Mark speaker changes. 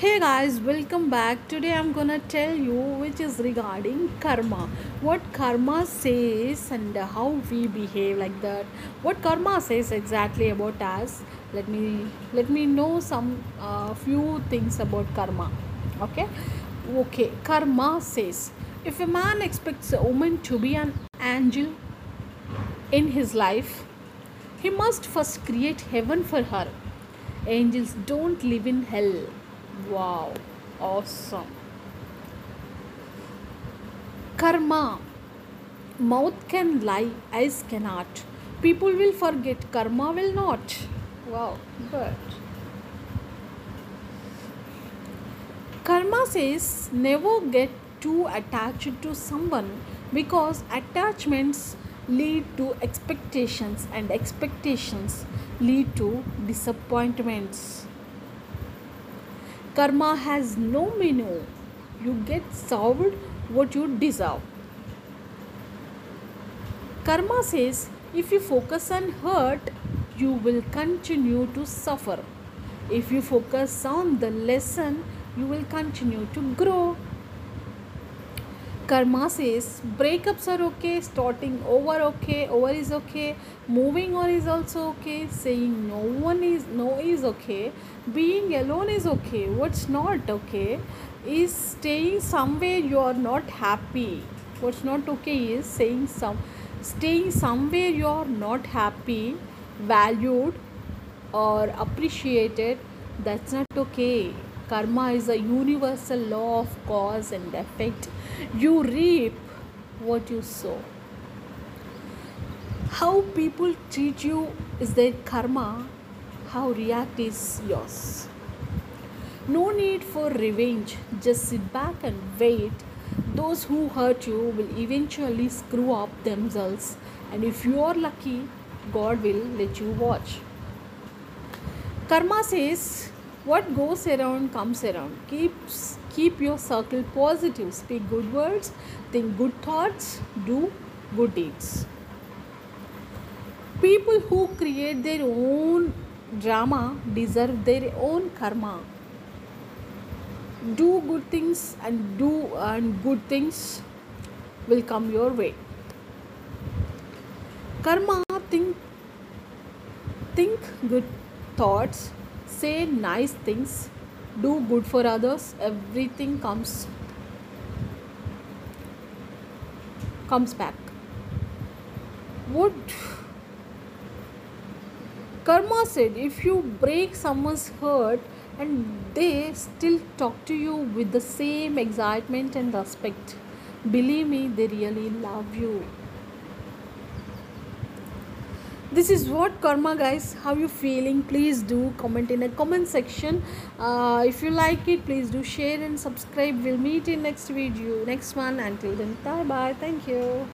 Speaker 1: Hey guys, welcome back. Today I'm gonna tell you which is regarding karma. What karma says and how we behave like that. What karma says exactly about us. Let me let me know some uh, few things about karma. Okay, okay. Karma says if a man expects a woman to be an angel in his life, he must first create heaven for her. Angels don't live in hell. Wow, awesome. Karma. Mouth can lie, eyes cannot. People will forget, karma will not. Wow, good. Karma says never get too attached to someone because attachments lead to expectations and expectations lead to disappointments. Karma has no menu. You get served what you deserve. Karma says if you focus on hurt, you will continue to suffer. If you focus on the lesson, you will continue to grow. Karma says breakups are okay, starting over okay, over is okay, moving on is also okay, saying no one is no is okay, being alone is okay. What's not okay is staying somewhere you are not happy. What's not okay is saying some staying somewhere you are not happy, valued or appreciated. That's not okay. Karma is a universal law of cause and effect. You reap what you sow. How people treat you is their karma, how react is yours. No need for revenge, just sit back and wait. Those who hurt you will eventually screw up themselves, and if you are lucky, God will let you watch. Karma says, What goes around comes around. Keeps, keep your circle positive. Speak good words, think good thoughts, do good deeds. People who create their own drama deserve their own karma. Do good things and do and good things will come your way. Karma think think good thoughts, say nice things, do good for others, everything comes comes back. What Karma said if you break someone's heart and they still talk to you with the same excitement and respect, believe me, they really love you. This is what karma, guys. How you feeling? Please do comment in a comment section. Uh, if you like it, please do share and subscribe. We'll meet in next video, next one. Until then, bye bye. Thank you.